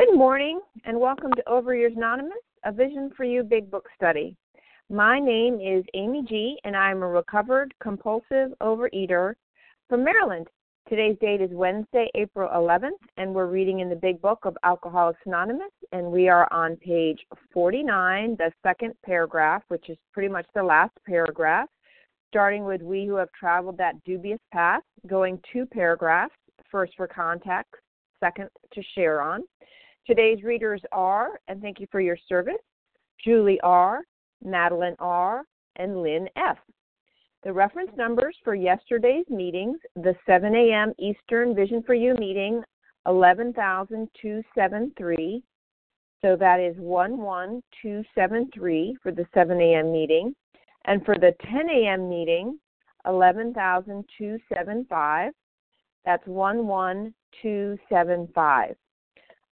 Good morning and welcome to Overeaters Anonymous, a Vision for You Big Book Study. My name is Amy G, and I'm a recovered compulsive overeater from Maryland. Today's date is Wednesday, April 11th, and we're reading in the Big Book of Alcoholics Anonymous, and we are on page 49, the second paragraph, which is pretty much the last paragraph, starting with We who have traveled that dubious path, going two paragraphs, first for context, second to share on. Today's readers are, and thank you for your service, Julie R., Madeline R., and Lynn F. The reference numbers for yesterday's meetings the 7 a.m. Eastern Vision for You meeting, 11,273. So that is 11273 for the 7 a.m. meeting. And for the 10 a.m. meeting, 11,275. That's 11275.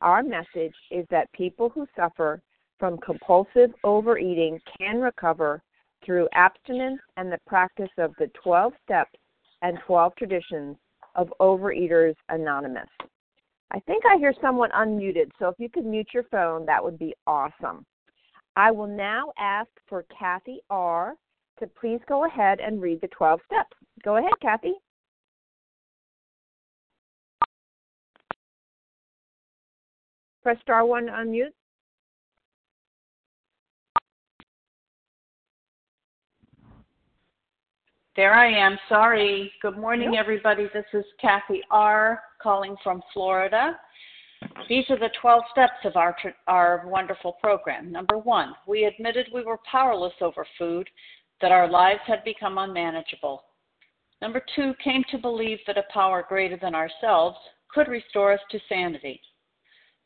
our message is that people who suffer from compulsive overeating can recover through abstinence and the practice of the 12 steps and 12 traditions of Overeaters Anonymous. I think I hear someone unmuted, so if you could mute your phone, that would be awesome. I will now ask for Kathy R. to please go ahead and read the 12 steps. Go ahead, Kathy. Press star one to unmute. There I am. Sorry. Good morning, nope. everybody. This is Kathy R. calling from Florida. These are the 12 steps of our, our wonderful program. Number one, we admitted we were powerless over food, that our lives had become unmanageable. Number two, came to believe that a power greater than ourselves could restore us to sanity.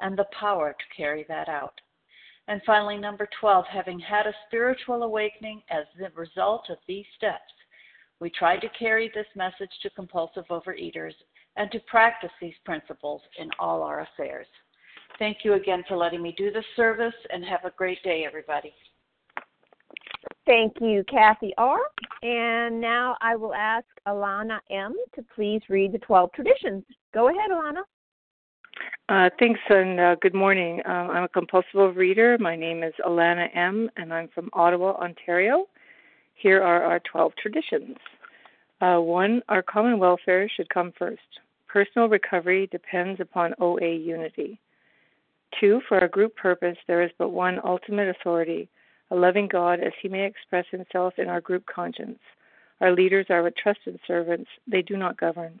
and the power to carry that out. And finally, number 12, having had a spiritual awakening as the result of these steps, we tried to carry this message to compulsive overeaters and to practice these principles in all our affairs. Thank you again for letting me do this service and have a great day, everybody. Thank you, Kathy R. And now I will ask Alana M. to please read the 12 traditions. Go ahead, Alana. Uh, thanks and uh, good morning. Um, I'm a compulsive reader. My name is Alana M., and I'm from Ottawa, Ontario. Here are our 12 traditions. Uh, one, our common welfare should come first. Personal recovery depends upon OA unity. Two, for our group purpose, there is but one ultimate authority, a loving God as he may express himself in our group conscience. Our leaders are but trusted servants, they do not govern.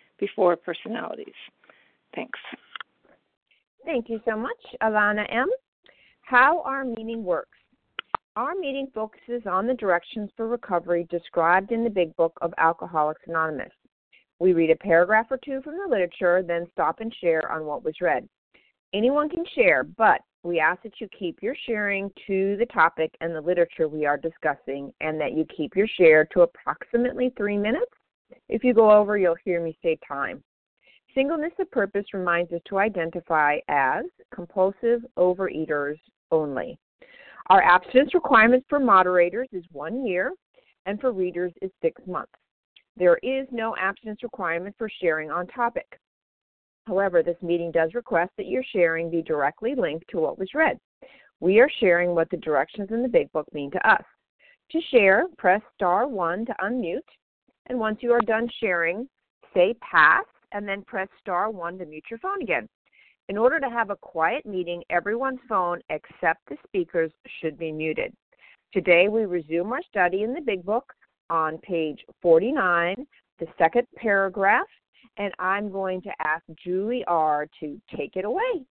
before personalities. Thanks. Thank you so much, Alana M. How our meeting works. Our meeting focuses on the directions for recovery described in the Big Book of Alcoholics Anonymous. We read a paragraph or two from the literature, then stop and share on what was read. Anyone can share, but we ask that you keep your sharing to the topic and the literature we are discussing, and that you keep your share to approximately three minutes. If you go over, you'll hear me say time. Singleness of purpose reminds us to identify as compulsive overeaters only. Our abstinence requirement for moderators is one year, and for readers is six months. There is no abstinence requirement for sharing on topic. However, this meeting does request that your sharing be directly linked to what was read. We are sharing what the directions in the Big Book mean to us. To share, press star 1 to unmute, and once you are done sharing, say pass, and then press star 1 to mute your phone again. In order to have a quiet meeting, everyone's phone except the speakers should be muted. Today we resume our study in the Big Book on page 49, the second paragraph, and I'm going to ask Julie R. to take it away.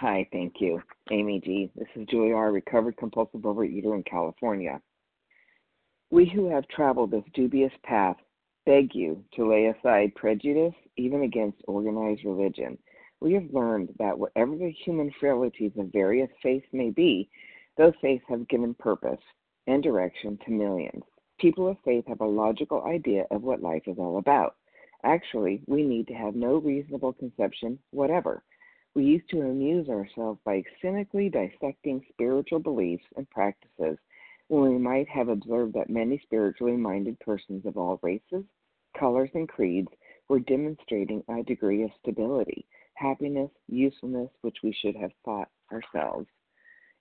Hi, thank you. Amy G. This is Julie R., recovered compulsive overeater in California. We who have traveled this dubious path beg you to lay aside prejudice, even against organized religion, we have learned that whatever the human frailties of various faiths may be, those faiths have given purpose and direction to millions. People of faith have a logical idea of what life is all about. Actually, we need to have no reasonable conception whatever. We used to amuse ourselves by cynically dissecting spiritual beliefs and practices we might have observed that many spiritually minded persons of all races, colors, and creeds were demonstrating a degree of stability happiness, usefulness, which we should have thought ourselves.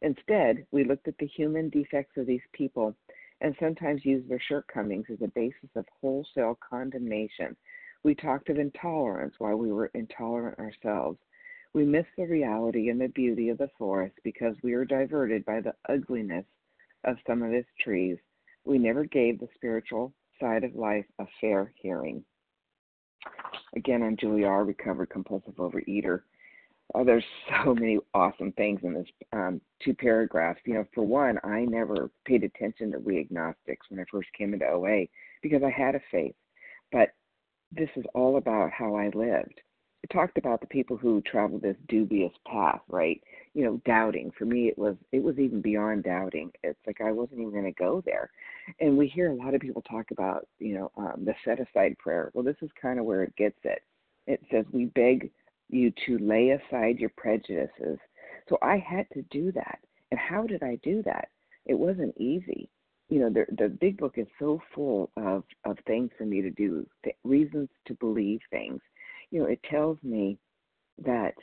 Instead, we looked at the human defects of these people and sometimes used their shortcomings as a basis of wholesale condemnation. We talked of intolerance while we were intolerant ourselves. We missed the reality and the beauty of the forest because we were diverted by the ugliness of some of its trees. We never gave the spiritual side of life a fair hearing. Again, I'm Julie R., recovered compulsive overeater. Uh, there's so many awesome things in this um, two paragraphs. You know, for one, I never paid attention to we agnostics when I first came into OA because I had a faith. But this is all about how I lived talked about the people who traveled this dubious path, right? You know, doubting. For me, it was it was even beyond doubting. It's like I wasn't even going to go there. And we hear a lot of people talk about, you know, um, the set aside prayer. Well, this is kind of where it gets it. It says we beg you to lay aside your prejudices. So I had to do that. And how did I do that? It wasn't easy. You know, the the big book is so full of of things for me to do, th- reasons to believe things you know, it tells me that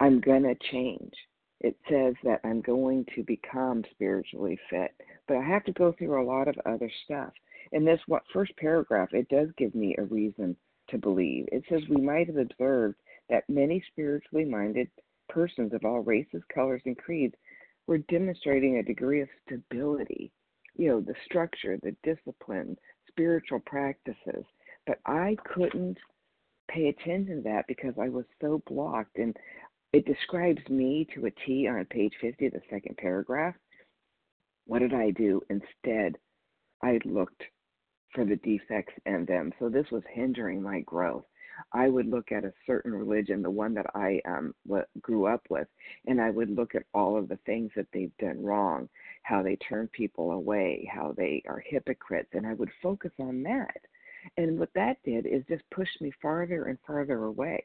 I'm going to change. It says that I'm going to become spiritually fit, but I have to go through a lot of other stuff. In this what first paragraph, it does give me a reason to believe. It says we might have observed that many spiritually minded persons of all races, colors, and creeds were demonstrating a degree of stability. you know, the structure, the discipline, spiritual practices. But I couldn't pay attention to that because I was so blocked. And it describes me to a T on page 50, the second paragraph. What did I do? Instead, I looked for the defects in them. So this was hindering my growth. I would look at a certain religion, the one that I um, grew up with, and I would look at all of the things that they've done wrong, how they turn people away, how they are hypocrites, and I would focus on that. And what that did is just pushed me farther and farther away.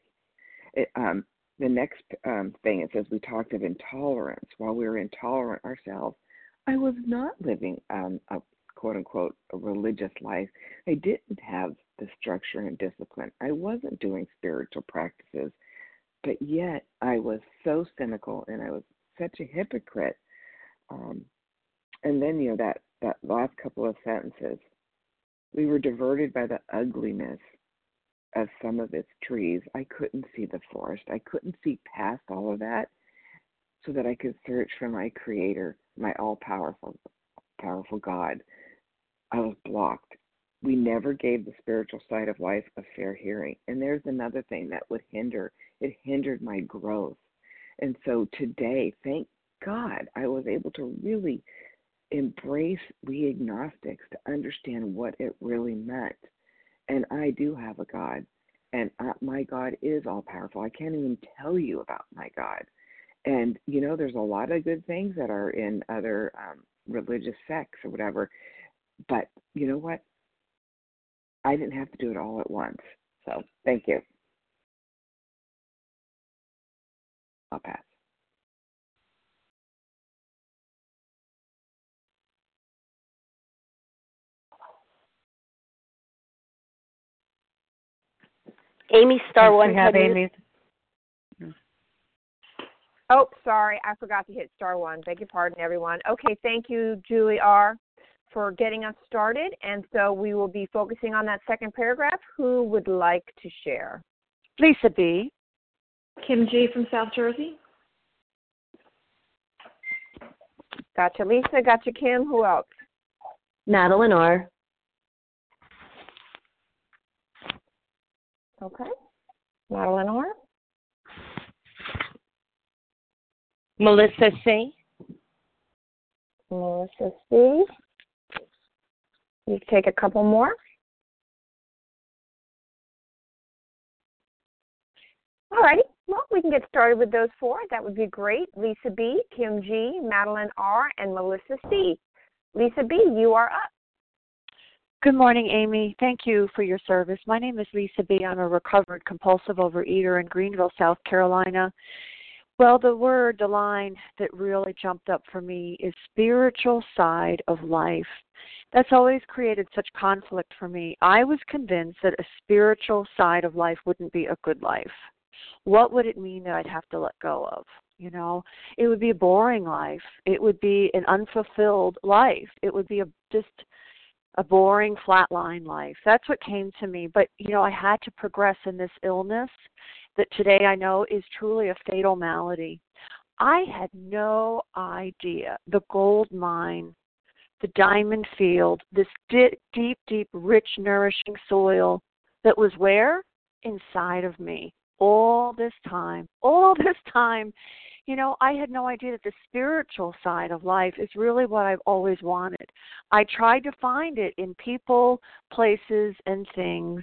It, um, the next um, thing it says we talked of intolerance. While we were intolerant ourselves, I was not living um, a quote unquote a religious life. I didn't have the structure and discipline. I wasn't doing spiritual practices, but yet I was so cynical and I was such a hypocrite. Um, and then you know that that last couple of sentences, we were diverted by the ugliness of some of its trees. I couldn't see the forest. I couldn't see past all of that so that I could search for my creator, my all powerful powerful God. I was blocked. We never gave the spiritual side of life a fair hearing. And there's another thing that would hinder it hindered my growth. And so today, thank God, I was able to really embrace we agnostics to understand what it really meant and I do have a God, and I, my God is all powerful. I can't even tell you about my God. And you know, there's a lot of good things that are in other um, religious sects or whatever, but you know what? I didn't have to do it all at once. So thank you. I'll pass. Amy Star Yes, One. We have Amy. Oh, sorry, I forgot to hit star one. Beg your pardon, everyone. Okay, thank you, Julie R, for getting us started. And so we will be focusing on that second paragraph. Who would like to share? Lisa B. Kim G from South Jersey. Gotcha, Lisa. Gotcha, Kim. Who else? Madeline R. Okay. Madeline R. Melissa C. Melissa C. You take a couple more. All righty. Well, we can get started with those four. That would be great. Lisa B., Kim G., Madeline R., and Melissa C. Lisa B., you are up. Good morning, Amy. Thank you for your service. My name is Lisa B. I'm a recovered compulsive overeater in Greenville, South Carolina. Well, the word, the line that really jumped up for me is spiritual side of life. That's always created such conflict for me. I was convinced that a spiritual side of life wouldn't be a good life. What would it mean that I'd have to let go of? You know, it would be a boring life. It would be an unfulfilled life. It would be a just a boring flatline life. That's what came to me. But, you know, I had to progress in this illness that today I know is truly a fatal malady. I had no idea the gold mine, the diamond field, this deep, deep, deep, rich, nourishing soil that was where? Inside of me. All this time, all this time, you know, I had no idea that the spiritual side of life is really what I've always wanted. I tried to find it in people, places, and things.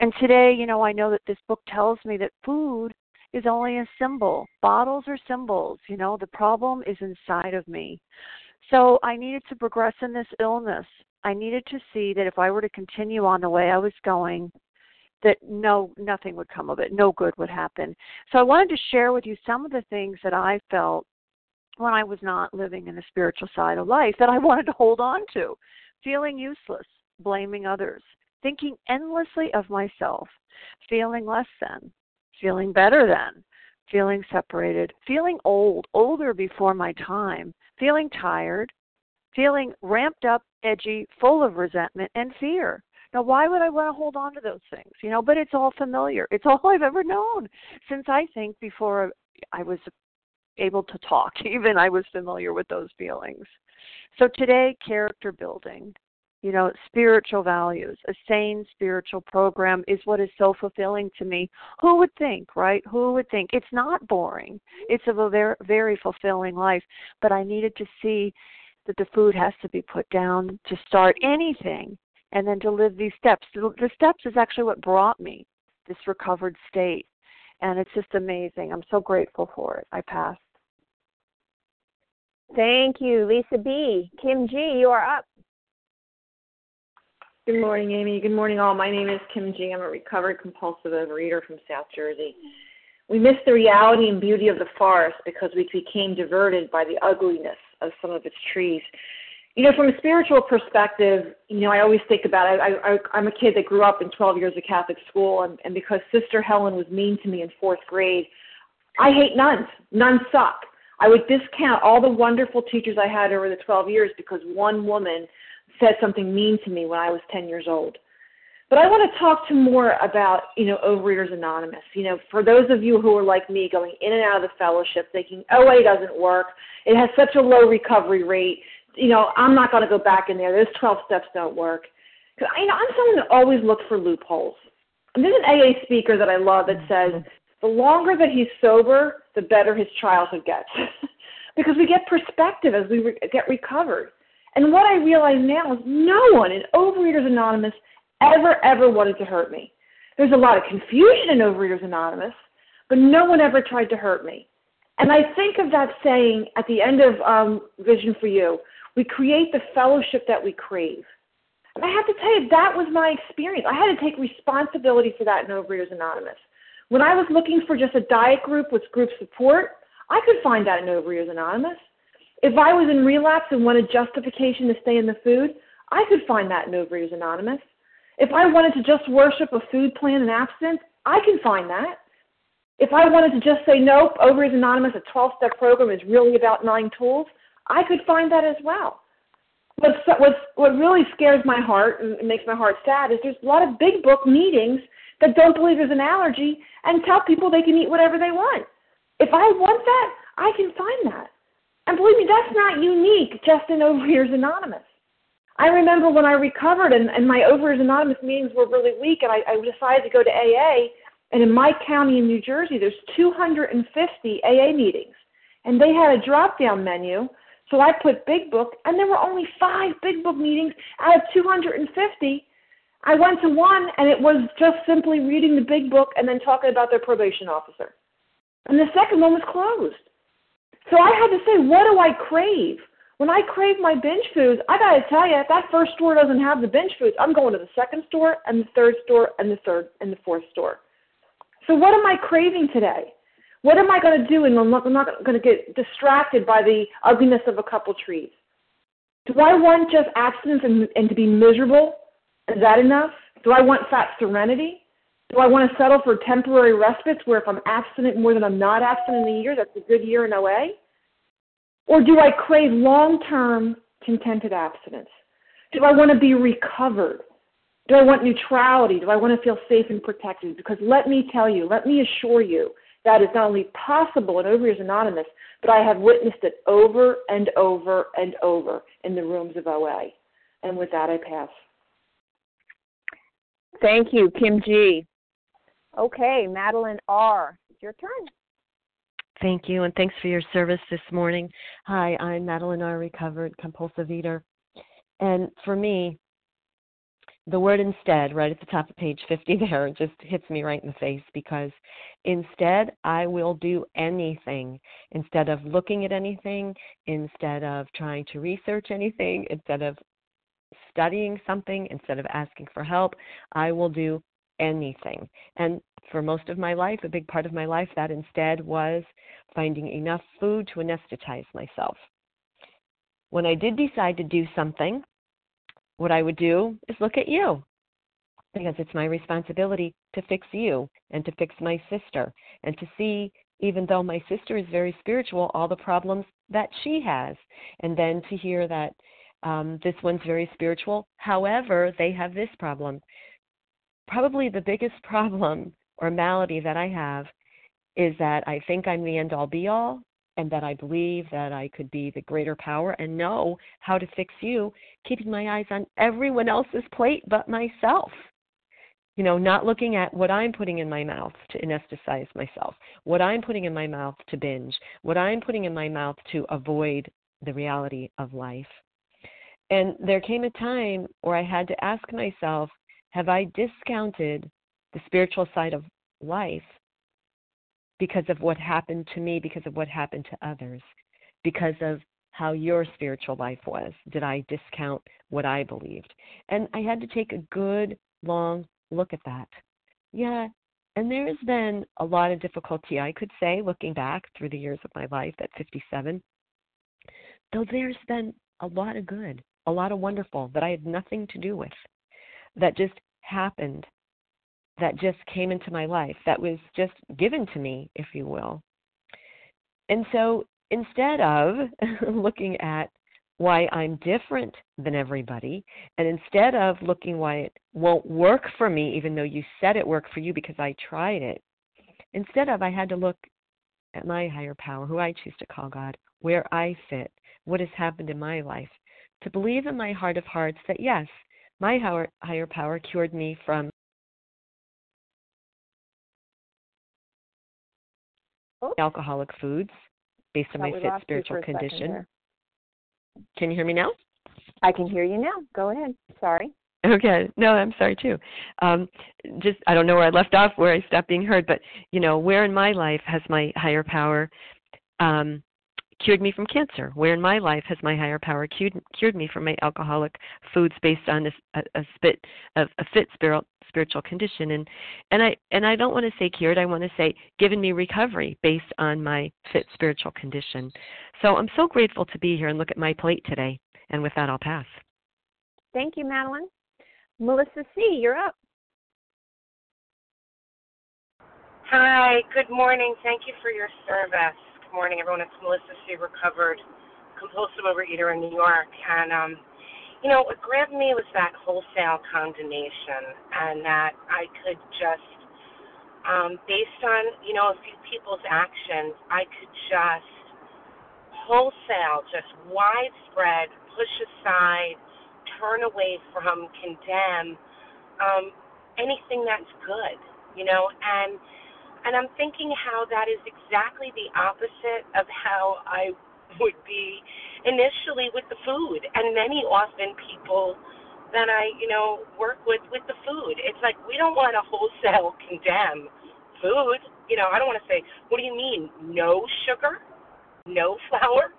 And today, you know, I know that this book tells me that food is only a symbol. Bottles are symbols. You know, the problem is inside of me. So I needed to progress in this illness. I needed to see that if I were to continue on the way I was going, that no nothing would come of it no good would happen. So i wanted to share with you some of the things that i felt when i was not living in the spiritual side of life that i wanted to hold on to. Feeling useless blaming others thinking endlessly of myself feeling less than feeling better than feeling separated feeling old older before my time feeling tired feeling ramped up edgy full of resentment and fear now, why would I want to hold on to those things? You know, but it's all familiar. It's all I've ever known since I think before I was able to talk. Even I was familiar with those feelings. So today, character building, you know, spiritual values, a sane spiritual program is what is so fulfilling to me. Who would think, right? Who would think? It's not boring. It's a very, very fulfilling life. But I needed to see that the food has to be put down to start anything and then to live these steps. The steps is actually what brought me this recovered state. And it's just amazing. I'm so grateful for it. I pass. Thank you, Lisa B. Kim G, you are up. Good morning, Amy. Good morning, all. My name is Kim G. I'm a recovered compulsive overeater from South Jersey. We miss the reality and beauty of the forest because we became diverted by the ugliness of some of its trees. You know, from a spiritual perspective, you know, I always think about it. I, I, I'm a kid that grew up in 12 years of Catholic school, and, and because Sister Helen was mean to me in fourth grade, I hate nuns. Nuns suck. I would discount all the wonderful teachers I had over the 12 years because one woman said something mean to me when I was 10 years old. But I want to talk to more about, you know, Overeaters Anonymous. You know, for those of you who are like me, going in and out of the fellowship, thinking oh, OA doesn't work, it has such a low recovery rate. You know, I'm not going to go back in there. Those 12 steps don't work. Because you know, I'm someone that always looks for loopholes. And there's an AA speaker that I love that says, the longer that he's sober, the better his childhood gets. because we get perspective as we re- get recovered. And what I realize now is no one in Overeaters Anonymous ever, ever wanted to hurt me. There's a lot of confusion in Overeaters Anonymous, but no one ever tried to hurt me. And I think of that saying at the end of um, Vision for You we create the fellowship that we crave. And I have to tell you, that was my experience. I had to take responsibility for that in Overeaters Anonymous. When I was looking for just a diet group with group support, I could find that in Overeaters Anonymous. If I was in relapse and wanted justification to stay in the food, I could find that in Overeaters Anonymous. If I wanted to just worship a food plan and abstinence, I can find that. If I wanted to just say, nope, Overeaters Anonymous, a 12 step program, is really about nine tools, I could find that as well. What's, what's, what really scares my heart and makes my heart sad is there's a lot of big book meetings that don't believe there's an allergy and tell people they can eat whatever they want. If I want that, I can find that. And believe me, that's not unique just in Overeaters Anonymous. I remember when I recovered and, and my Overeaters Anonymous meetings were really weak, and I, I decided to go to AA. And in my county in New Jersey, there's 250 AA meetings, and they had a drop-down menu. So I put Big Book, and there were only five Big Book meetings out of 250. I went to one, and it was just simply reading the Big Book and then talking about their probation officer. And the second one was closed. So I had to say, what do I crave? When I crave my binge foods, I got to tell you, if that first store doesn't have the binge foods, I'm going to the second store and the third store and the third and the fourth store. So what am I craving today? What am I going to do? And I'm not, I'm not going to get distracted by the ugliness of a couple trees. Do I want just abstinence and, and to be miserable? Is that enough? Do I want fat serenity? Do I want to settle for temporary respites where if I'm abstinent more than I'm not abstinent in a year, that's a good year in OA? Or do I crave long term contented abstinence? Do I want to be recovered? Do I want neutrality? Do I want to feel safe and protected? Because let me tell you, let me assure you, that is not only possible in Overeaters Anonymous, but I have witnessed it over and over and over in the rooms of OA. And with that, I pass. Thank you, Kim G. Okay, Madeline R. It's your turn. Thank you, and thanks for your service this morning. Hi, I'm Madeline R. Recovered compulsive eater. And for me, the word instead, right at the top of page 50 there, just hits me right in the face because instead I will do anything. Instead of looking at anything, instead of trying to research anything, instead of studying something, instead of asking for help, I will do anything. And for most of my life, a big part of my life, that instead was finding enough food to anesthetize myself. When I did decide to do something, what I would do is look at you because it's my responsibility to fix you and to fix my sister and to see, even though my sister is very spiritual, all the problems that she has. And then to hear that um, this one's very spiritual. However, they have this problem probably the biggest problem or malady that I have is that I think I'm the end all be all and that I believe that I could be the greater power and know how to fix you, keeping my eyes on everyone else's plate but myself. You know, not looking at what I'm putting in my mouth to anesthetize myself, what I'm putting in my mouth to binge, what I'm putting in my mouth to avoid the reality of life. And there came a time where I had to ask myself, have I discounted the spiritual side of life because of what happened to me, because of what happened to others, because of how your spiritual life was? Did I discount what I believed? And I had to take a good, long look at that. Yeah, and there has been a lot of difficulty, I could say, looking back through the years of my life at 57, though there's been a lot of good, a lot of wonderful that I had nothing to do with, that just happened, that just came into my life, that was just given to me, if you will. And so instead of looking at why I'm different than everybody. And instead of looking why it won't work for me, even though you said it worked for you because I tried it, instead of I had to look at my higher power, who I choose to call God, where I fit, what has happened in my life, to believe in my heart of hearts that yes, my higher power cured me from alcoholic foods based on my fit spiritual condition. Can you hear me now? I can hear you now. Go ahead. Sorry. Okay. No, I'm sorry too. Um, just I don't know where I left off, where I stopped being heard, but you know, where in my life has my higher power um, cured me from cancer? Where in my life has my higher power cured, cured me from my alcoholic foods based on a, a, a spit of a fit spiritual spiritual condition? And and I and I don't want to say cured. I want to say given me recovery based on my fit spiritual condition. So I'm so grateful to be here and look at my plate today. And with that, I'll pass. Thank you, Madeline. Melissa C., you're up. Hi, good morning. Thank you for your service. Good morning, everyone. It's Melissa C., recovered compulsive overeater in New York. And, um, you know, what grabbed me was that wholesale condemnation and that I could just, um, based on, you know, a few people's actions, I could just wholesale, just widespread, push aside, turn away from, condemn um, anything that's good, you know, and and I'm thinking how that is exactly the opposite of how I would be initially with the food, and many often people that I, you know, work with with the food. It's like we don't want to wholesale condemn food. You know, I don't want to say, what do you mean, no sugar? no flour?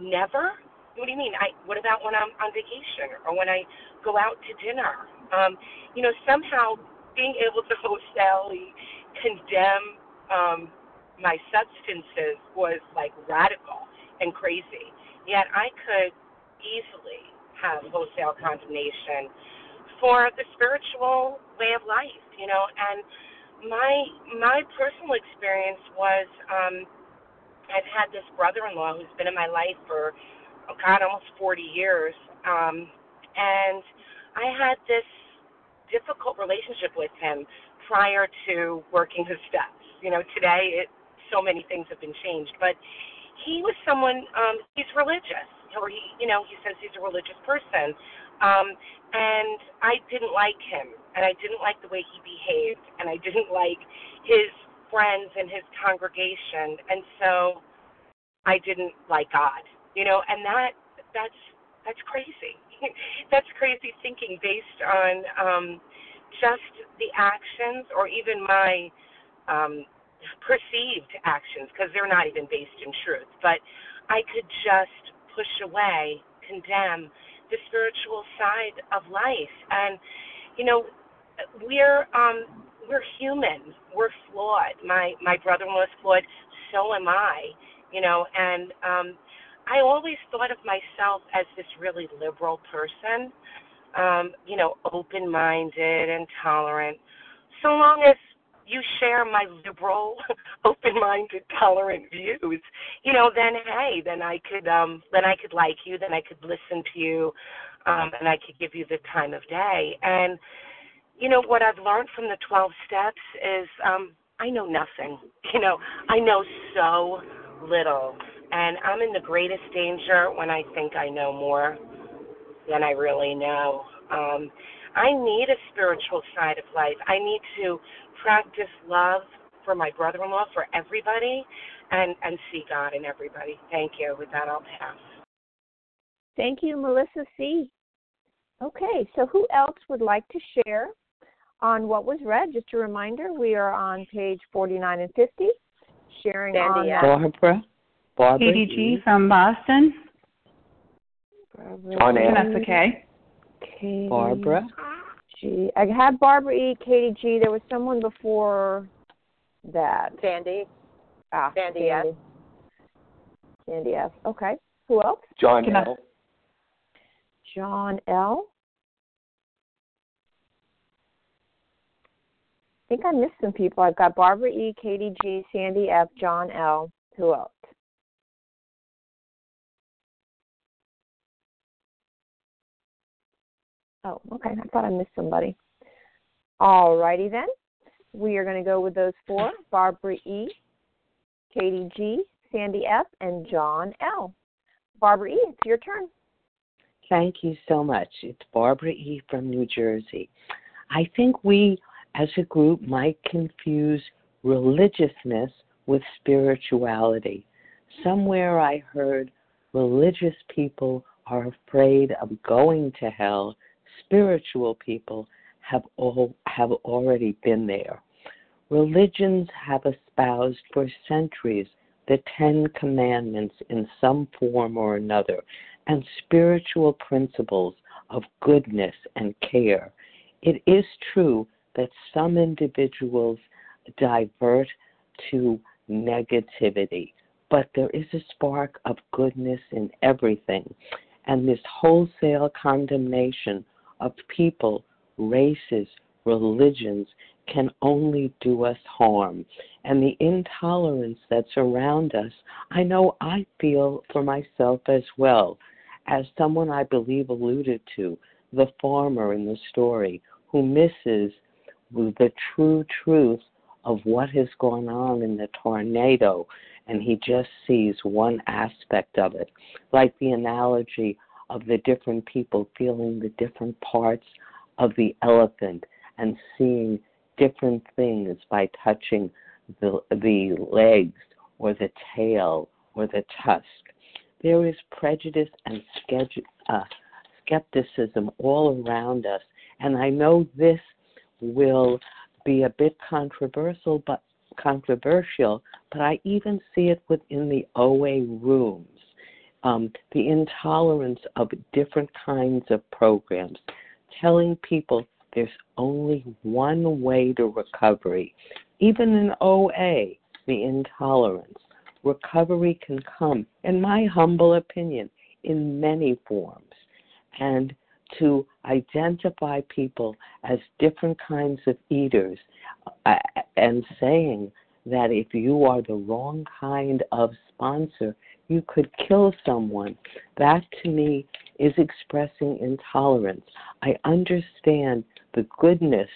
Never? What do you mean? I what about when I'm on vacation or when I go out to dinner? Um, you know, somehow being able to wholesale condemn um, my substances was like radical and crazy. Yet I could easily have wholesale condemnation for the spiritual way of life, you know, and my my personal experience was um I've had this brother-in-law who's been in my life for oh God, almost 40 years, um, and I had this difficult relationship with him prior to working his steps. You know, today it so many things have been changed, but he was someone. Um, he's religious, or he, you know, he says he's a religious person, um, and I didn't like him, and I didn't like the way he behaved, and I didn't like his friends in his congregation, and so I didn't like God, you know, and that that's that's crazy. that's crazy thinking based on um, just the actions or even my um, perceived actions because they're not even based in truth. But I could just push away, condemn the spiritual side of life, and you know, we're um, we're human. We're flawed. My my brother-in-law is flawed. So am I. You know, and um, I always thought of myself as this really liberal person. Um, you know, open-minded and tolerant. So long as you share my liberal, open-minded, tolerant views, you know, then hey, then I could um then I could like you, then I could listen to you, um, and I could give you the time of day. And you know what I've learned from the 12 steps is um I know nothing. You know, I know so little And I'm in the greatest danger when I think I know more than I really know. Um, I need a spiritual side of life. I need to practice love for my brother in law, for everybody, and, and see God in everybody. Thank you. With that, I'll pass. Thank you, Melissa C. Okay, so who else would like to share on what was read? Just a reminder, we are on page 49 and 50, sharing Sandy on Barbara. Barbara. Katie G. from Boston. Barbara John L. Vanessa K. Katie Barbara. G. I had Barbara E. Katie G. There was someone before that. Sandy. Ah, Sandy S. Sandy S. Okay. Who else? John Can I- L. John L. I think I missed some people. I've got Barbara E, Katie G, Sandy F, John L. Who else? Oh, okay. I thought I missed somebody. All righty then. We are going to go with those four Barbara E, Katie G, Sandy F, and John L. Barbara E, it's your turn. Thank you so much. It's Barbara E. from New Jersey. I think we, as a group, might confuse religiousness with spirituality. Somewhere I heard religious people are afraid of going to hell, spiritual people have all have already been there. Religions have espoused for centuries the Ten Commandments in some form or another, and spiritual principles of goodness and care. It is true that some individuals divert to negativity, but there is a spark of goodness in everything. And this wholesale condemnation of people, races, religions can only do us harm. And the intolerance that's around us, I know I feel for myself as well. As someone I believe alluded to, the farmer in the story who misses the true truth of what has gone on in the tornado and he just sees one aspect of it. Like the analogy of the different people feeling the different parts of the elephant and seeing different things by touching the, the legs or the tail or the tusk. There is prejudice and uh, skepticism all around us, and I know this will be a bit controversial, but controversial, but I even see it within the OA rooms. Um, the intolerance of different kinds of programs, telling people there's only one way to recovery. Even in OA, the intolerance. Recovery can come, in my humble opinion, in many forms. And to identify people as different kinds of eaters uh, and saying that if you are the wrong kind of sponsor, you could kill someone. That to me is expressing intolerance. I understand the goodness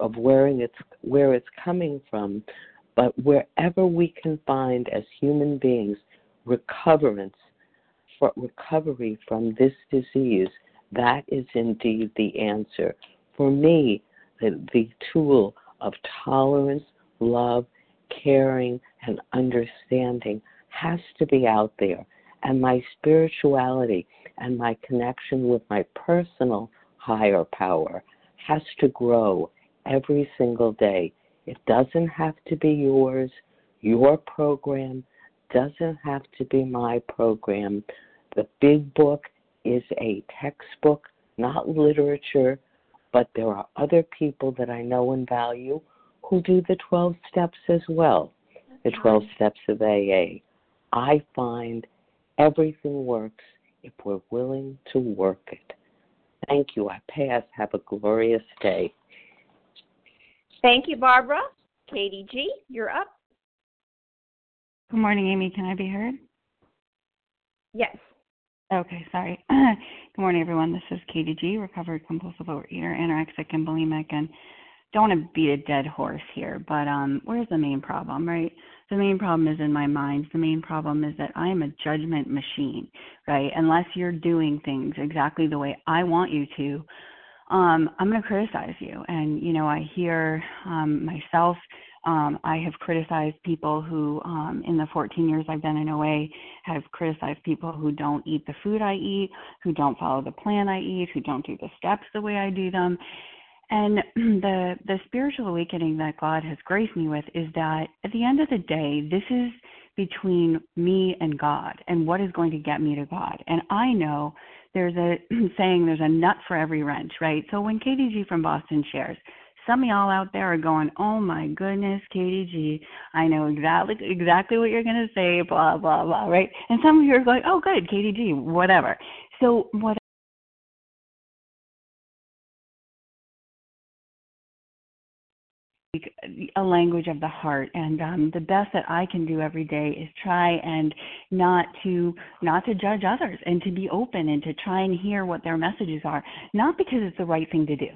of where it's where it's coming from, but wherever we can find as human beings recoverance for recovery from this disease, that is indeed the answer. For me, the, the tool of tolerance, love, caring, and understanding has to be out there. And my spirituality and my connection with my personal higher power has to grow every single day. It doesn't have to be yours. Your program doesn't have to be my program. The big book is a textbook, not literature, but there are other people that I know and value who do the 12 steps as well, the 12 steps of AA. I find everything works if we're willing to work it. Thank you. I pass. Have a glorious day. Thank you, Barbara. Katie G., you're up. Good morning, Amy. Can I be heard? Yes. Okay, sorry. Good morning, everyone. This is Katie G., recovered compulsive overeater, anorexic, and bulimic. And don't want to beat a dead horse here, but um, where's the main problem, right? The main problem is in my mind. The main problem is that I am a judgment machine, right? Unless you're doing things exactly the way I want you to, um, I'm going to criticize you. And, you know, I hear um, myself, um, I have criticized people who, um, in the 14 years I've been in OA, have criticized people who don't eat the food I eat, who don't follow the plan I eat, who don't do the steps the way I do them. And the the spiritual awakening that God has graced me with is that at the end of the day, this is between me and God and what is going to get me to God. And I know there's a saying there's a nut for every wrench, right? So when Katie G from Boston shares, some of y'all out there are going, "Oh my goodness, Katie G, I know exactly exactly what you're going to say, blah blah blah," right? And some of you are going, "Oh, good, Katie G, whatever." So what a language of the heart. And um, the best that i can do every day is try and not to not to judge others and to be open and to try and hear what their messages are. Not because it's the right thing to do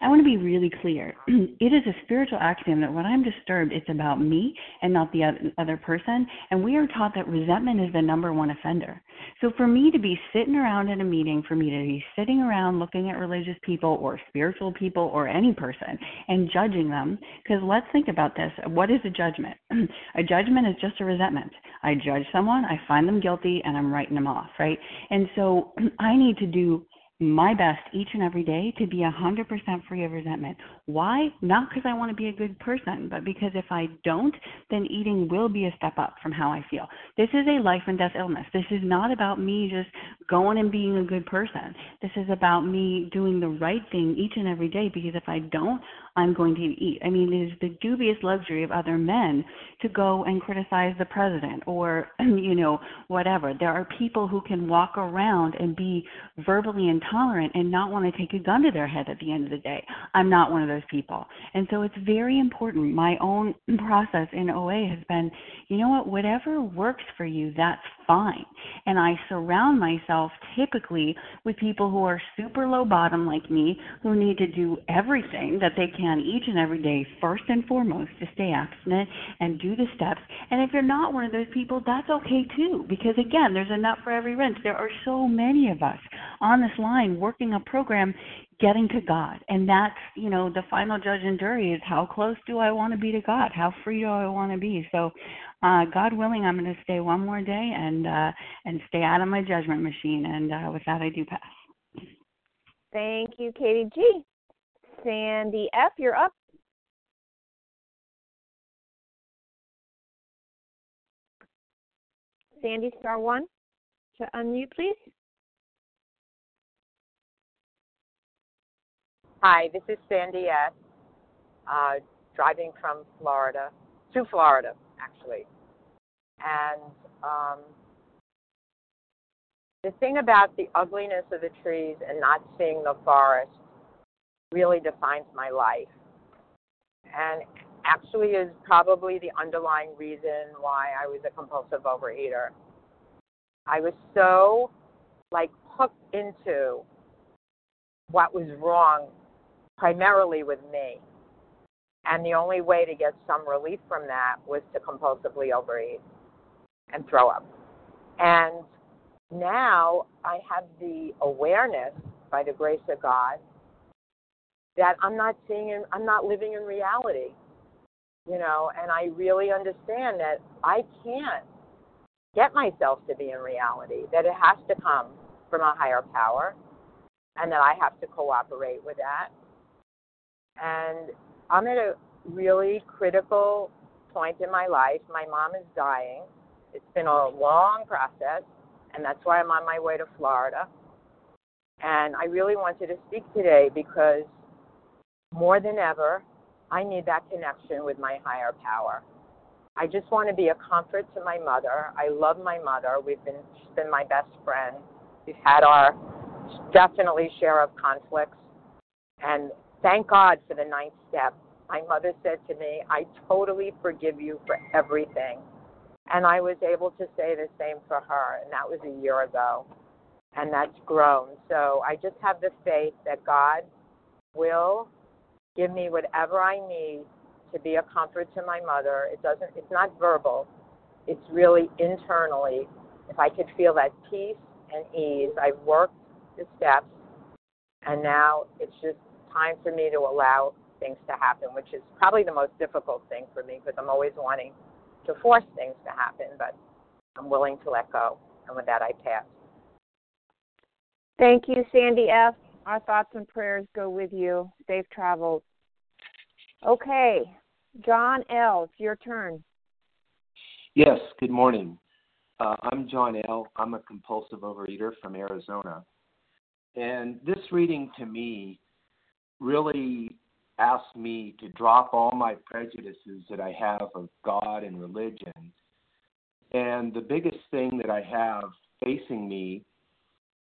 I want to be really clear. it is a spiritual axiom that when I'm disturbed, it's about me and not the other person. And we are taught that resentment is the number one offender. So for me to be sitting around in a meeting, for me to be sitting around looking at religious people or spiritual people or any person and judging them, because let's think about this. What is a judgment? a judgment is just a resentment. I judge someone, I find them guilty, and I'm writing them off, right? And so I need to do my best each and every day to be 100% free of resentment. Why? Not because I want to be a good person, but because if I don't, then eating will be a step up from how I feel. This is a life and death illness. This is not about me just going and being a good person. This is about me doing the right thing each and every day because if I don't, I'm going to eat. I mean, it is the dubious luxury of other men to go and criticize the president or, you know, whatever. There are people who can walk around and be verbally intolerant and not want to take a gun to their head at the end of the day. I'm not one of those people. And so it's very important. My own process in OA has been, you know what, whatever works for you, that's fine. And I surround myself typically with people who are super low bottom like me, who need to do everything that they can each and every day, first and foremost, to stay abstinent and do the steps. And if you're not one of those people, that's okay too, because again, there's a nut for every wrench. There are so many of us on this line working a program getting to God. And that's, you know, the final judge and jury is how close do I want to be to God? How free do I want to be? So uh, God willing, I'm going to stay one more day and uh, and stay out of my judgment machine. And uh, with that, I do pass. Thank you, Katie G. Sandy F., you're up. Sandy, star one to unmute, please. Hi, this is Sandy S. Uh, driving from Florida to Florida actually. And um, the thing about the ugliness of the trees and not seeing the forest really defines my life. And actually is probably the underlying reason why I was a compulsive overeater. I was so like hooked into what was wrong primarily with me and the only way to get some relief from that was to compulsively overeat and throw up. And now I have the awareness, by the grace of God, that I'm not seeing, I'm not living in reality. You know, and I really understand that I can't get myself to be in reality, that it has to come from a higher power, and that I have to cooperate with that. And I'm at a really critical point in my life. My mom is dying. It's been a long process, and that's why I'm on my way to Florida. And I really wanted to speak today because more than ever, I need that connection with my higher power. I just want to be a comfort to my mother. I love my mother. We've been she's been my best friend. We've had our definitely share of conflicts. And thank God for the ninth step. My mother said to me, I totally forgive you for everything. And I was able to say the same for her, and that was a year ago. And that's grown. So I just have the faith that God will give me whatever I need to be a comfort to my mother. It doesn't it's not verbal. It's really internally. If I could feel that peace and ease, I've worked the steps and now it's just time for me to allow things to happen, which is probably the most difficult thing for me because I'm always wanting to force things to happen, but I'm willing to let go. And with that, I pass. Thank you, Sandy F. Our thoughts and prayers go with you. Safe travels. Okay, John L., it's your turn. Yes, good morning. Uh, I'm John L. I'm a compulsive overeater from Arizona. And this reading to me really asked me to drop all my prejudices that I have of God and religion. And the biggest thing that I have facing me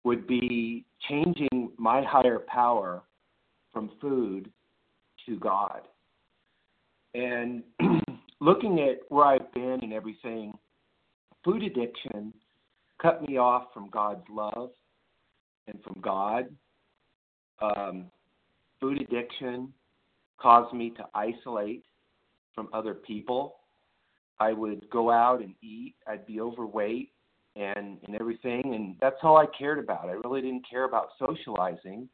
would be changing my higher power from food to God. And looking at where I've been and everything, food addiction cut me off from God's love and from God. Um, food addiction caused me to isolate from other people. I would go out and eat. I'd be overweight and and everything, and that's all I cared about. I really didn't care about socializing.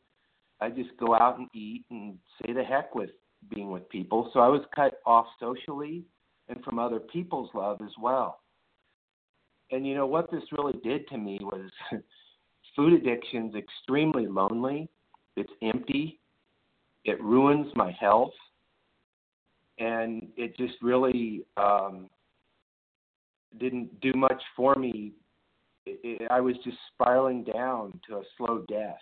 I just go out and eat and say the heck with being with people. So I was cut off socially and from other people's love as well. And you know what this really did to me was food addiction's extremely lonely. It's empty. It ruins my health. And it just really um, didn't do much for me. It, it, I was just spiraling down to a slow death.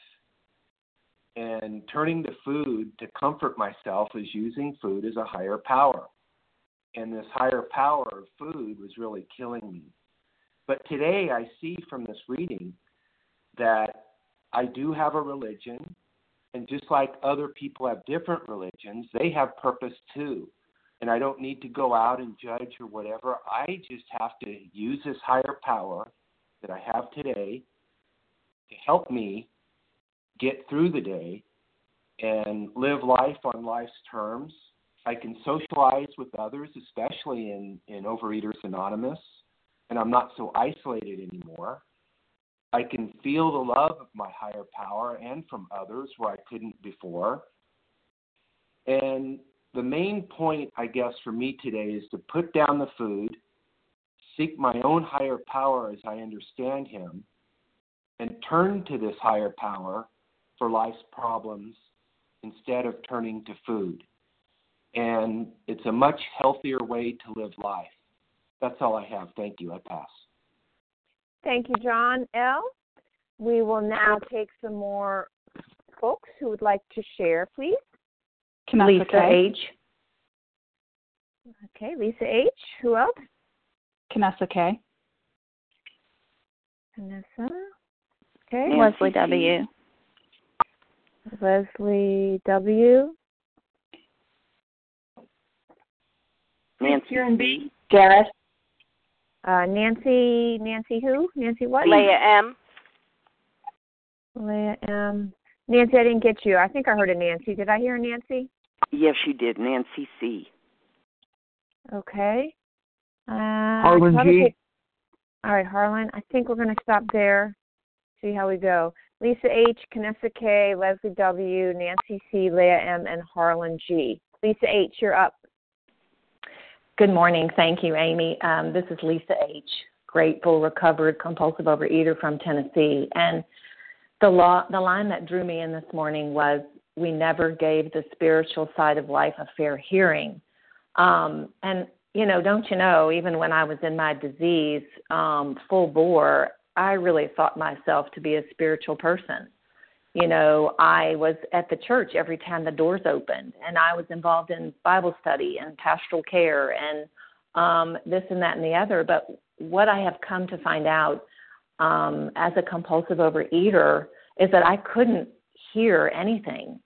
And turning to food to comfort myself is using food as a higher power. And this higher power of food was really killing me. But today I see from this reading that I do have a religion, and just like other people have different religions, they have purpose too. And I don't need to go out and judge or whatever. I just have to use this higher power that I have today to help me get through the day and live life on life's terms. I can socialize with others, especially in, in Overeaters Anonymous, and I'm not so isolated anymore. I can feel the love of my higher power and from others where I couldn't before. And the main point, I guess, for me today is to put down the food, seek my own higher power as I understand Him, and turn to this higher power for life's problems instead of turning to food. And it's a much healthier way to live life. That's all I have. Thank you. I pass. Thank you, John L. We will now take some more folks who would like to share, please. Lisa K. H. Okay, Lisa H. Who else? Canessa K. Vanessa. Okay. Leslie W. Leslie W. Nancy Karen B. Garrett. Uh, Nancy, Nancy who? Nancy what? Leah M. Leah M. Nancy, I didn't get you. I think I heard a Nancy. Did I hear a Nancy? Yes, you did. Nancy C. Okay. Uh, Harlan G. Take... All right, Harlan. I think we're going to stop there. See how we go. Lisa H, Canessa K, Leslie W, Nancy C, Leah M, and Harlan G. Lisa H, you're up. Good morning. Thank you, Amy. Um, this is Lisa H., grateful, recovered, compulsive overeater from Tennessee. And the, law, the line that drew me in this morning was We never gave the spiritual side of life a fair hearing. Um, and, you know, don't you know, even when I was in my disease um, full bore, I really thought myself to be a spiritual person you know, I was at the church every time the doors opened, and I was involved in Bible study and pastoral care and um, this and that and the other. But what I have come to find out um, as a compulsive overeater is that I couldn't hear anything.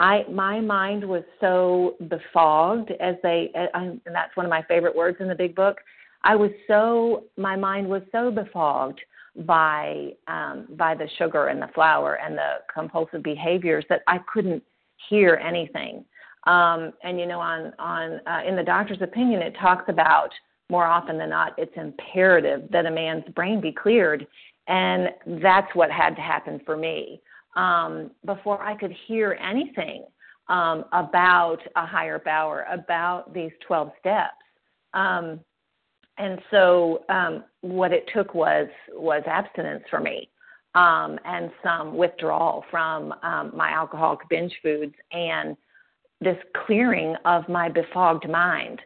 I my mind was so befogged, as they, and that's one of my favorite words in the big book. I was so my mind was so befogged by um, by the sugar and the flour and the compulsive behaviors that I couldn't hear anything. Um, and you know, on on uh, in the doctor's opinion, it talks about more often than not, it's imperative that a man's brain be cleared, and that's what had to happen for me. Um, before I could hear anything um, about a higher power, about these 12 steps. Um, and so um, what it took was was abstinence for me um, and some withdrawal from um, my alcoholic binge foods and this clearing of my befogged mind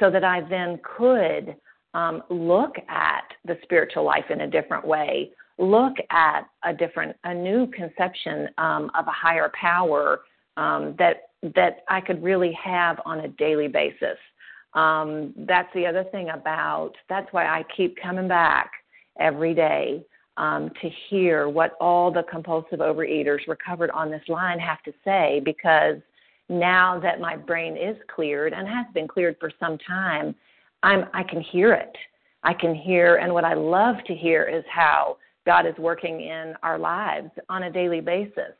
so that I then could um, look at the spiritual life in a different way, look at a different, a new conception um, of a higher power um, that that I could really have on a daily basis. Um, that's the other thing about. That's why I keep coming back every day um, to hear what all the compulsive overeaters recovered on this line have to say because now that my brain is cleared and has been cleared for some time, I'm I can hear it. I can hear and what I love to hear is how God is working in our lives on a daily basis.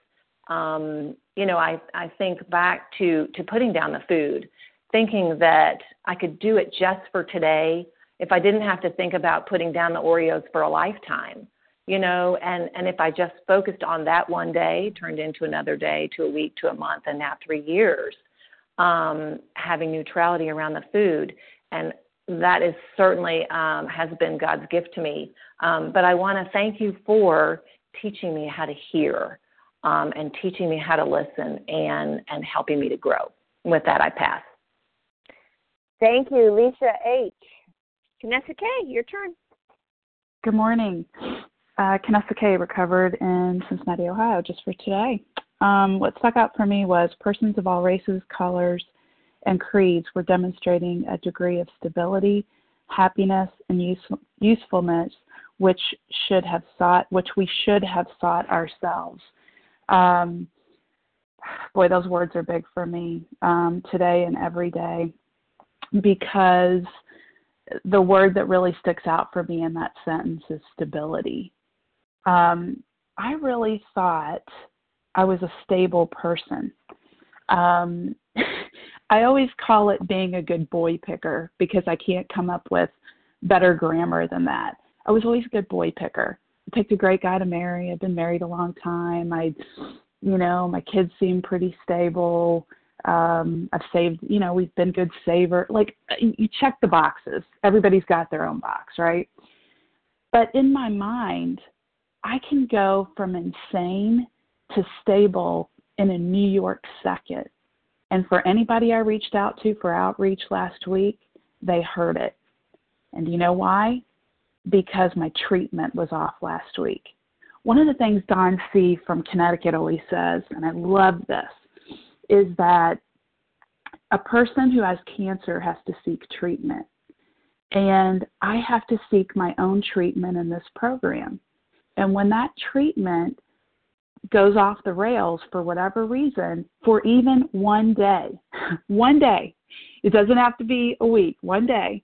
Um, you know, I, I think back to, to putting down the food, thinking that I could do it just for today if I didn't have to think about putting down the Oreos for a lifetime you know? And and if i just focused on that one day turned into another day to a week to a month and now three years um having neutrality around the food and that is certainly um has been god's gift to me. Um but i want to thank you for teaching me how to hear um and teaching me how to listen and and helping me to grow. With that i pass thank you lisa h Vanessa K, your turn. Good morning uh, Canessa K recovered in Cincinnati, Ohio, just for today. Um, what stuck out for me was persons of all races, colors, and creeds were demonstrating a degree of stability, happiness, and use, usefulness which should have sought, which we should have sought ourselves. Um, boy, those words are big for me um, today and every day because the word that really sticks out for me in that sentence is stability um, I really thought I was a stable person. Um, I always call it being a good boy picker because I can't come up with better grammar than that. I was always a good boy picker. I picked a great guy to marry. I've been married a long time. I, you know, my kids seem pretty stable. Um, I've saved, you know, we've been good saver. Like you check the boxes. Everybody's got their own box, right? But in my mind, I can go from insane to stable in a New York second. And for anybody I reached out to for outreach last week, they heard it. And you know why? Because my treatment was off last week. One of the things Don C. from Connecticut always says, and I love this, is that a person who has cancer has to seek treatment. And I have to seek my own treatment in this program. And when that treatment goes off the rails for whatever reason, for even one day, one day, it doesn't have to be a week, one day,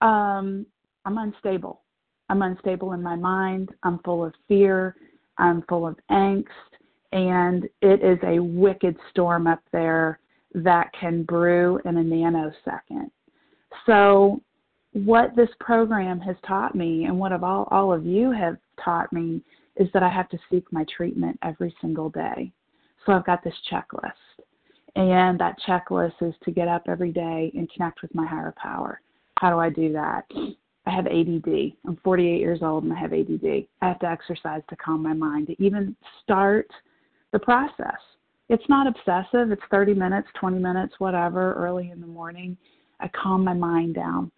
um, I'm unstable. I'm unstable in my mind. I'm full of fear. I'm full of angst. And it is a wicked storm up there that can brew in a nanosecond. So what this program has taught me and what all, all of you have taught me is that I have to seek my treatment every single day. So I've got this checklist. And that checklist is to get up every day and connect with my higher power. How do I do that? I have ADD. I'm 48 years old and I have ADD. I have to exercise to calm my mind, to even start the process. It's not obsessive, it's 30 minutes, 20 minutes, whatever, early in the morning. I calm my mind down.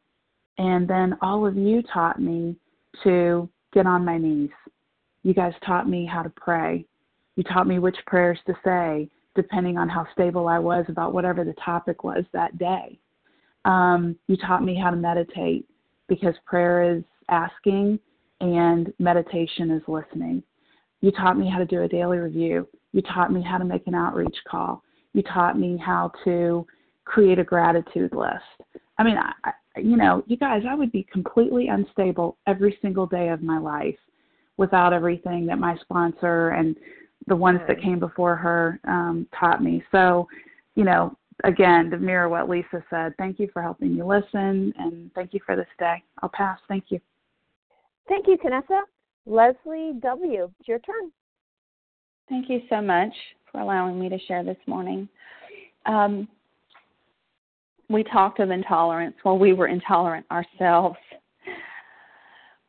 And then all of you taught me to get on my knees. You guys taught me how to pray. You taught me which prayers to say, depending on how stable I was about whatever the topic was that day. Um, you taught me how to meditate because prayer is asking and meditation is listening. You taught me how to do a daily review. You taught me how to make an outreach call. You taught me how to create a gratitude list. I mean, I, you know, you guys, I would be completely unstable every single day of my life without everything that my sponsor and the ones that came before her um, taught me. So, you know, again, to mirror what Lisa said, thank you for helping me listen, and thank you for this day. I'll pass. Thank you. Thank you, Canessa. Leslie W., it's your turn. Thank you so much for allowing me to share this morning. Um, we talked of intolerance. Well, we were intolerant ourselves.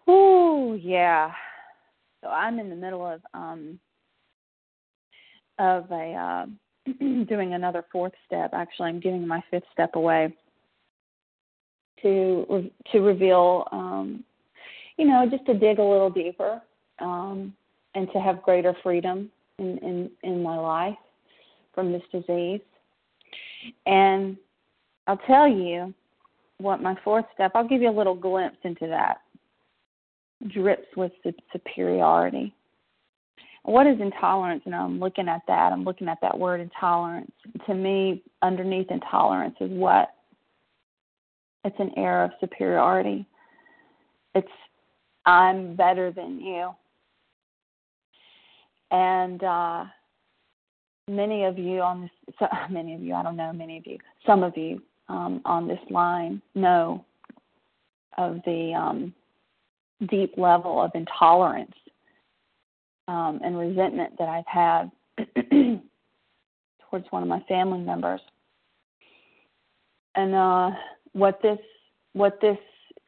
Oh, yeah. So I'm in the middle of um, of a uh, doing another fourth step. Actually, I'm giving my fifth step away to to reveal, um, you know, just to dig a little deeper um, and to have greater freedom in, in in my life from this disease. And I'll tell you what my fourth step. I'll give you a little glimpse into that. Drips with superiority what is intolerance? And I'm looking at that. I'm looking at that word intolerance. To me, underneath intolerance is what? It's an air of superiority. It's I'm better than you. And uh, many of you on this, so, many of you, I don't know, many of you, some of you um, on this line know of the um, deep level of intolerance um, and resentment that I've had towards one of my family members. And uh, what this what this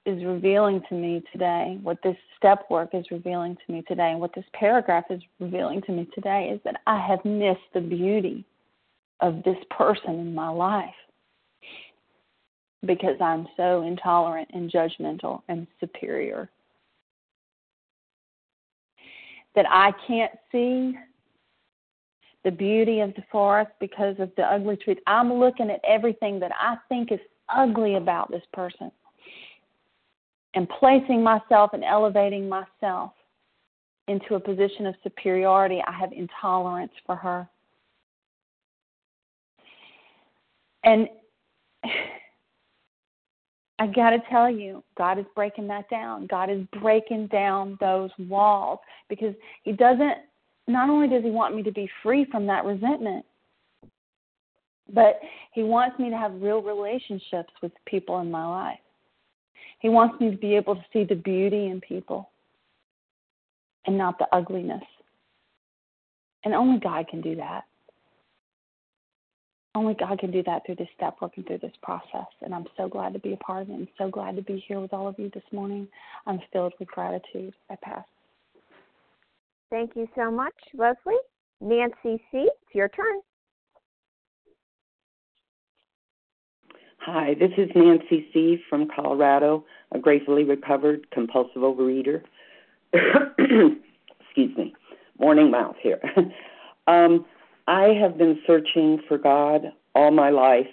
is revealing to me today, what this step work is revealing to me today, and what this paragraph is revealing to me today is that I have missed the beauty of this person in my life because I'm so intolerant and judgmental and superior that I can't see the beauty of the forest because of the ugly trees. I'm looking at everything that I think is ugly about this person and placing myself and elevating myself into a position of superiority. I have intolerance for her. And I got to tell you, God is breaking that down. God is breaking down those walls because He doesn't, not only does He want me to be free from that resentment, but He wants me to have real relationships with people in my life. He wants me to be able to see the beauty in people and not the ugliness. And only God can do that only God can do that through this step working through this process. And I'm so glad to be a part of it and so glad to be here with all of you this morning. I'm filled with gratitude. I pass. Thank you so much, Leslie. Nancy C., it's your turn. Hi, this is Nancy C. from Colorado, a gratefully recovered compulsive overeater. Excuse me, morning mouth here. um, I have been searching for God all my life,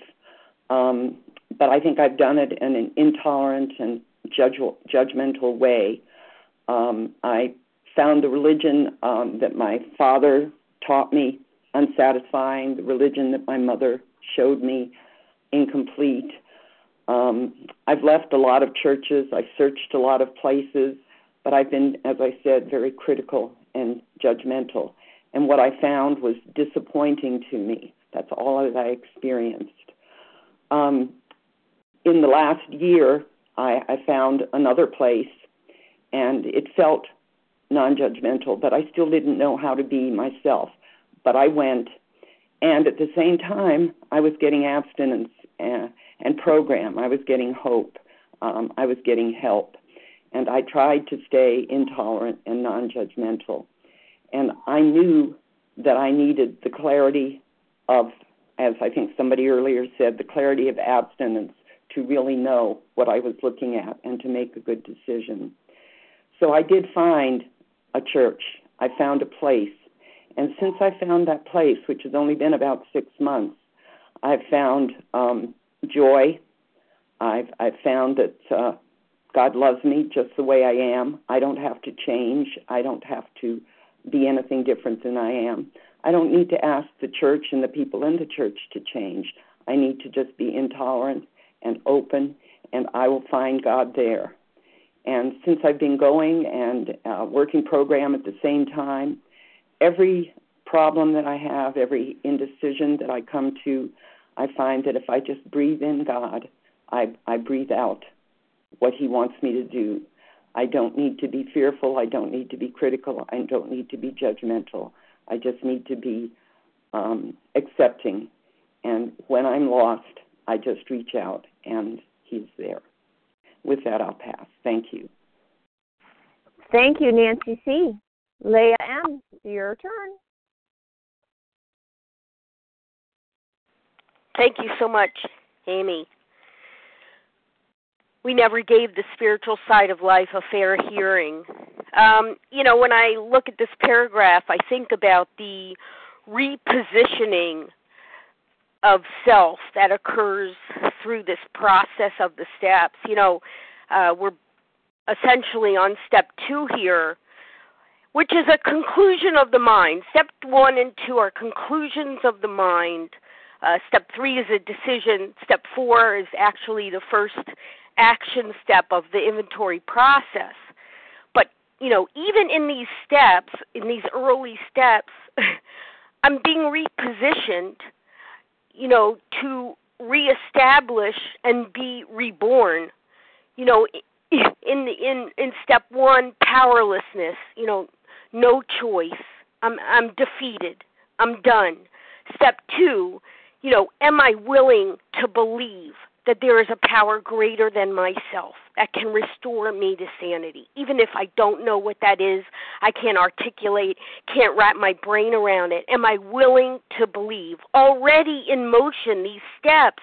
um, but I think I've done it in an intolerant and judge, judgmental way. Um, I found the religion um, that my father taught me unsatisfying, the religion that my mother showed me incomplete. Um, I've left a lot of churches, I've searched a lot of places, but I've been, as I said, very critical and judgmental and what I found was disappointing to me. That's all that I experienced. Um, in the last year, I, I found another place, and it felt non judgmental, but I still didn't know how to be myself. But I went, and at the same time, I was getting abstinence and, and program. I was getting hope. Um, I was getting help. And I tried to stay intolerant and non judgmental. And I knew that I needed the clarity of, as I think somebody earlier said, the clarity of abstinence to really know what I was looking at and to make a good decision. So I did find a church. I found a place. And since I found that place, which has only been about six months, I've found um, joy. I've, I've found that uh, God loves me just the way I am. I don't have to change. I don't have to be anything different than I am. I don't need to ask the church and the people in the church to change. I need to just be intolerant and open, and I will find God there. And since I've been going and uh, working program at the same time, every problem that I have, every indecision that I come to, I find that if I just breathe in God, I, I breathe out what He wants me to do. I don't need to be fearful. I don't need to be critical. I don't need to be judgmental. I just need to be um, accepting. And when I'm lost, I just reach out and He's there. With that, I'll pass. Thank you. Thank you, Nancy C. Leah M., your turn. Thank you so much, Amy. We never gave the spiritual side of life a fair hearing. Um, you know, when I look at this paragraph, I think about the repositioning of self that occurs through this process of the steps. You know, uh, we're essentially on step two here, which is a conclusion of the mind. Step one and two are conclusions of the mind. Uh, step three is a decision. Step four is actually the first action step of the inventory process. But, you know, even in these steps, in these early steps, I'm being repositioned, you know, to reestablish and be reborn. You know, in the, in in step 1, powerlessness, you know, no choice. I'm I'm defeated. I'm done. Step 2, you know, am I willing to believe that there is a power greater than myself that can restore me to sanity. Even if I don't know what that is, I can't articulate, can't wrap my brain around it. Am I willing to believe? Already in motion, these steps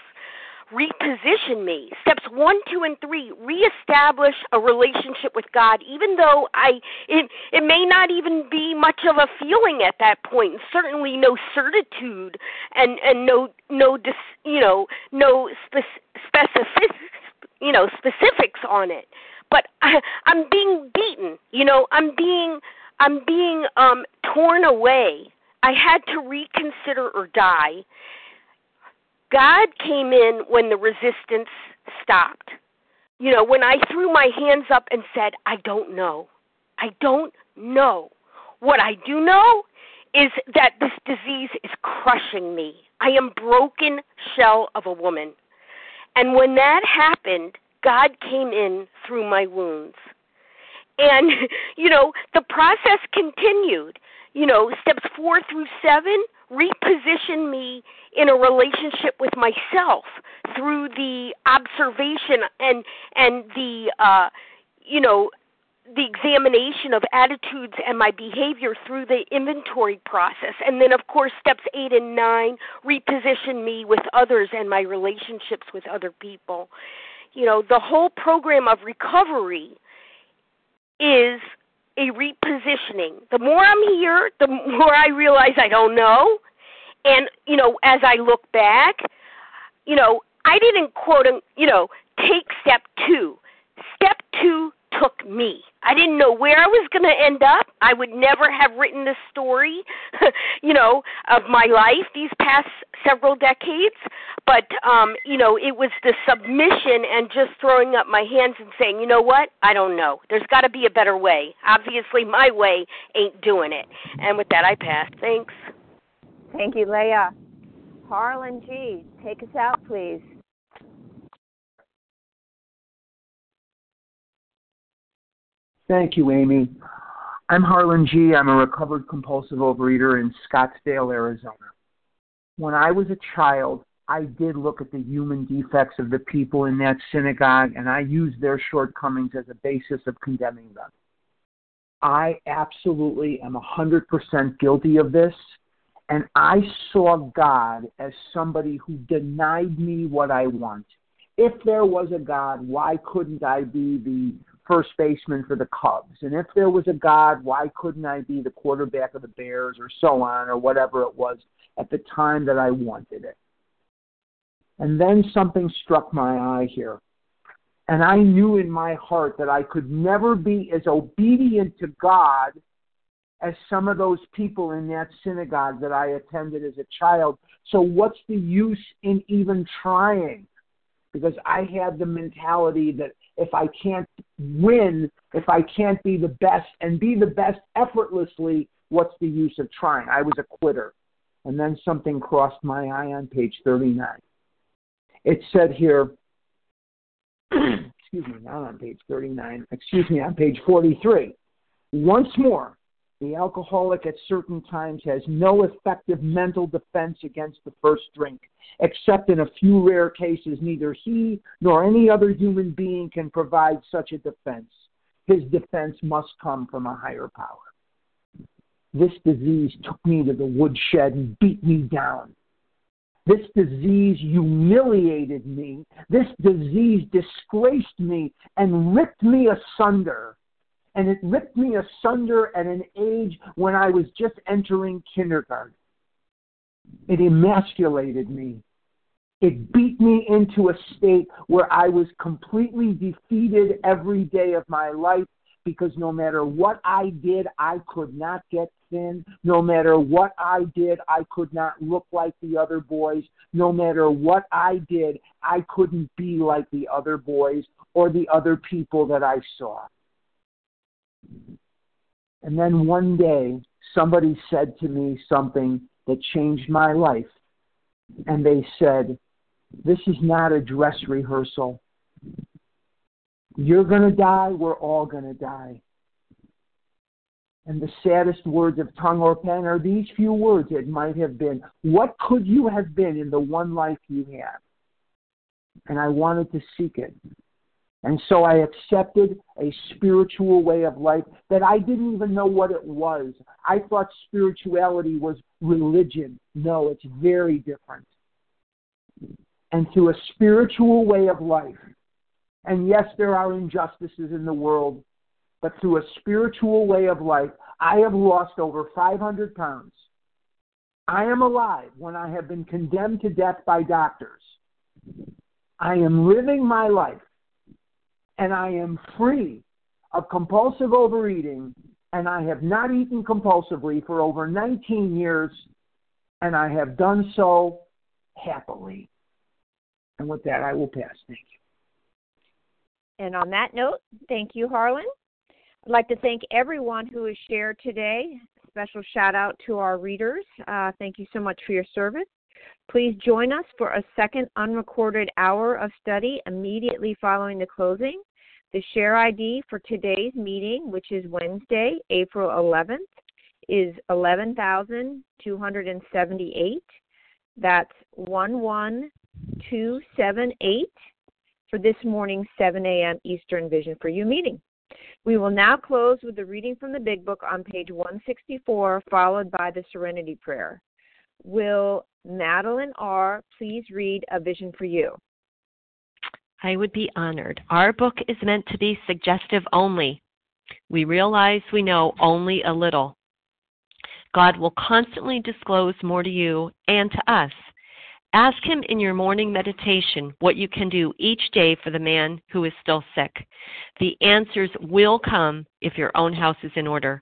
reposition me. Steps one, two, and three reestablish a relationship with God, even though I it it may not even be much of a feeling at that point, certainly no certitude and and no no dis, you know no spec- specific you know specifics on it. But I, I'm being beaten. You know, I'm being I'm being um torn away. I had to reconsider or die God came in when the resistance stopped. You know, when I threw my hands up and said, I don't know. I don't know. What I do know is that this disease is crushing me. I am broken shell of a woman. And when that happened, God came in through my wounds. And, you know, the process continued. You know, steps four through seven, reposition me in a relationship with myself through the observation and and the uh you know the examination of attitudes and my behavior through the inventory process. And then of course steps 8 and 9 reposition me with others and my relationships with other people. You know the whole program of recovery is a repositioning. The more I'm here, the more I realize I don't know. And, you know, as I look back, you know, I didn't quote, you know, take step two. Step two took me. I didn't know where I was going to end up. I would never have written this story, you know, of my life these past several decades. But, um, you know, it was the submission and just throwing up my hands and saying, you know what? I don't know. There's got to be a better way. Obviously, my way ain't doing it. And with that, I pass. Thanks. Thank you, Leah. Harlan G., take us out, please. Thank you, Amy. I'm Harlan G. I'm a recovered compulsive overeater in Scottsdale, Arizona. When I was a child, I did look at the human defects of the people in that synagogue and I used their shortcomings as a basis of condemning them. I absolutely am 100% guilty of this. And I saw God as somebody who denied me what I want. If there was a God, why couldn't I be the first baseman for the Cubs. And if there was a God, why couldn't I be the quarterback of the Bears or so on or whatever it was at the time that I wanted it? And then something struck my eye here. And I knew in my heart that I could never be as obedient to God as some of those people in that synagogue that I attended as a child. So, what's the use in even trying? Because I had the mentality that if I can't win, if I can't be the best and be the best effortlessly, what's the use of trying? I was a quitter. And then something crossed my eye on page 39. It said here, excuse me, not on page 39, excuse me, on page 43. Once more, the alcoholic at certain times has no effective mental defense against the first drink, except in a few rare cases, neither he nor any other human being can provide such a defense. His defense must come from a higher power. This disease took me to the woodshed and beat me down. This disease humiliated me. This disease disgraced me and ripped me asunder. And it ripped me asunder at an age when I was just entering kindergarten. It emasculated me. It beat me into a state where I was completely defeated every day of my life because no matter what I did, I could not get thin. No matter what I did, I could not look like the other boys. No matter what I did, I couldn't be like the other boys or the other people that I saw. And then one day, somebody said to me something that changed my life. And they said, This is not a dress rehearsal. You're going to die, we're all going to die. And the saddest words of tongue or pen are these few words it might have been. What could you have been in the one life you have? And I wanted to seek it. And so I accepted a spiritual way of life that I didn't even know what it was. I thought spirituality was religion. No, it's very different. And through a spiritual way of life, and yes, there are injustices in the world, but through a spiritual way of life, I have lost over 500 pounds. I am alive when I have been condemned to death by doctors. I am living my life and I am free of compulsive overeating, and I have not eaten compulsively for over 19 years, and I have done so happily. And with that, I will pass. Thank you. And on that note, thank you, Harlan. I'd like to thank everyone who has shared today. Special shout out to our readers. Uh, thank you so much for your service. Please join us for a second unrecorded hour of study immediately following the closing. The share ID for today's meeting, which is Wednesday, April 11th, is 11,278. That's 11278 for this morning's 7 a.m. Eastern Vision for You meeting. We will now close with the reading from the Big Book on page 164, followed by the Serenity Prayer. Will Madeline R. please read A Vision for You? I would be honored. Our book is meant to be suggestive only. We realize we know only a little. God will constantly disclose more to you and to us. Ask Him in your morning meditation what you can do each day for the man who is still sick. The answers will come if your own house is in order.